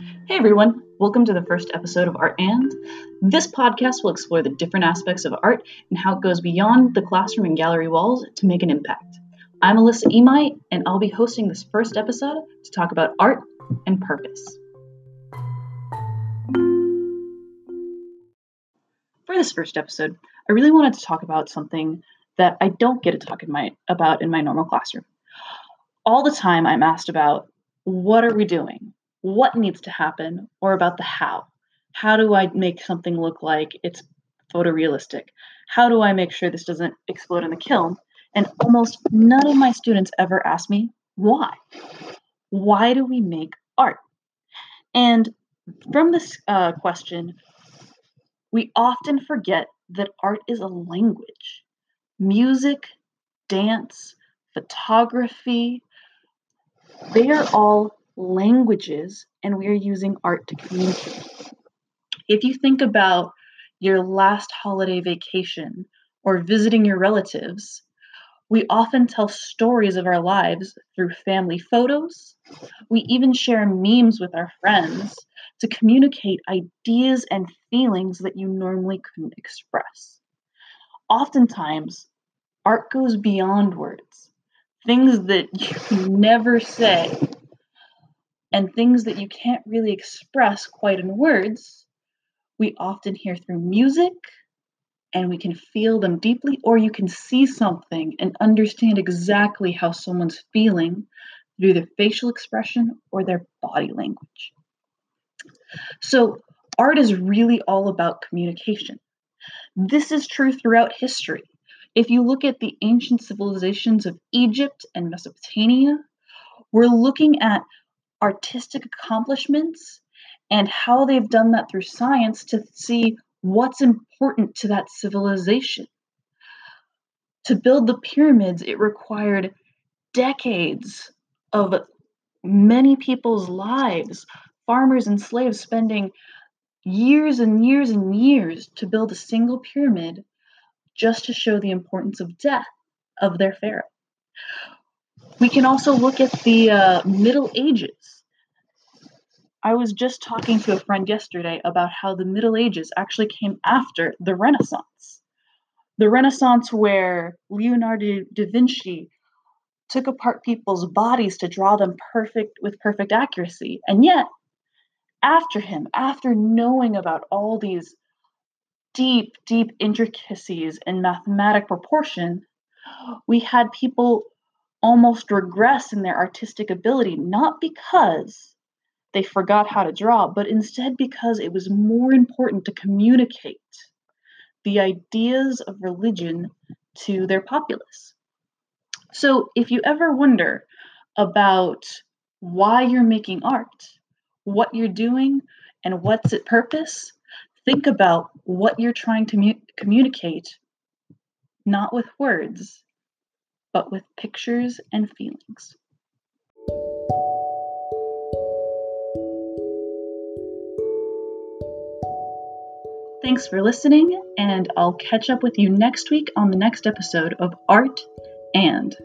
Hey everyone, welcome to the first episode of Art and. This podcast will explore the different aspects of art and how it goes beyond the classroom and gallery walls to make an impact. I'm Alyssa Emite, and I'll be hosting this first episode to talk about art and purpose. For this first episode, I really wanted to talk about something that I don't get to talk in my, about in my normal classroom. All the time, I'm asked about what are we doing? What needs to happen or about the how. How do I make something look like it's photorealistic? How do I make sure this doesn't explode in the kiln? And almost none of my students ever ask me why. Why do we make art? And from this uh, question, we often forget that art is a language. Music, dance, photography, they are all languages and we are using art to communicate. If you think about your last holiday vacation or visiting your relatives, we often tell stories of our lives through family photos. We even share memes with our friends to communicate ideas and feelings that you normally couldn't express. Oftentimes, art goes beyond words, things that you never say and things that you can't really express quite in words, we often hear through music and we can feel them deeply, or you can see something and understand exactly how someone's feeling through their facial expression or their body language. So, art is really all about communication. This is true throughout history. If you look at the ancient civilizations of Egypt and Mesopotamia, we're looking at artistic accomplishments and how they've done that through science to see what's important to that civilization. To build the pyramids, it required decades of many people's lives, farmers and slaves spending years and years and years to build a single pyramid just to show the importance of death of their pharaoh. We can also look at the uh, Middle Ages. I was just talking to a friend yesterday about how the Middle Ages actually came after the Renaissance. The Renaissance, where Leonardo da Vinci took apart people's bodies to draw them perfect with perfect accuracy. And yet, after him, after knowing about all these deep, deep intricacies in mathematic proportion, we had people almost regress in their artistic ability, not because they forgot how to draw, but instead because it was more important to communicate the ideas of religion to their populace. So, if you ever wonder about why you're making art, what you're doing, and what's its purpose, think about what you're trying to mu- communicate, not with words, but with pictures and feelings. Thanks for listening, and I'll catch up with you next week on the next episode of Art and.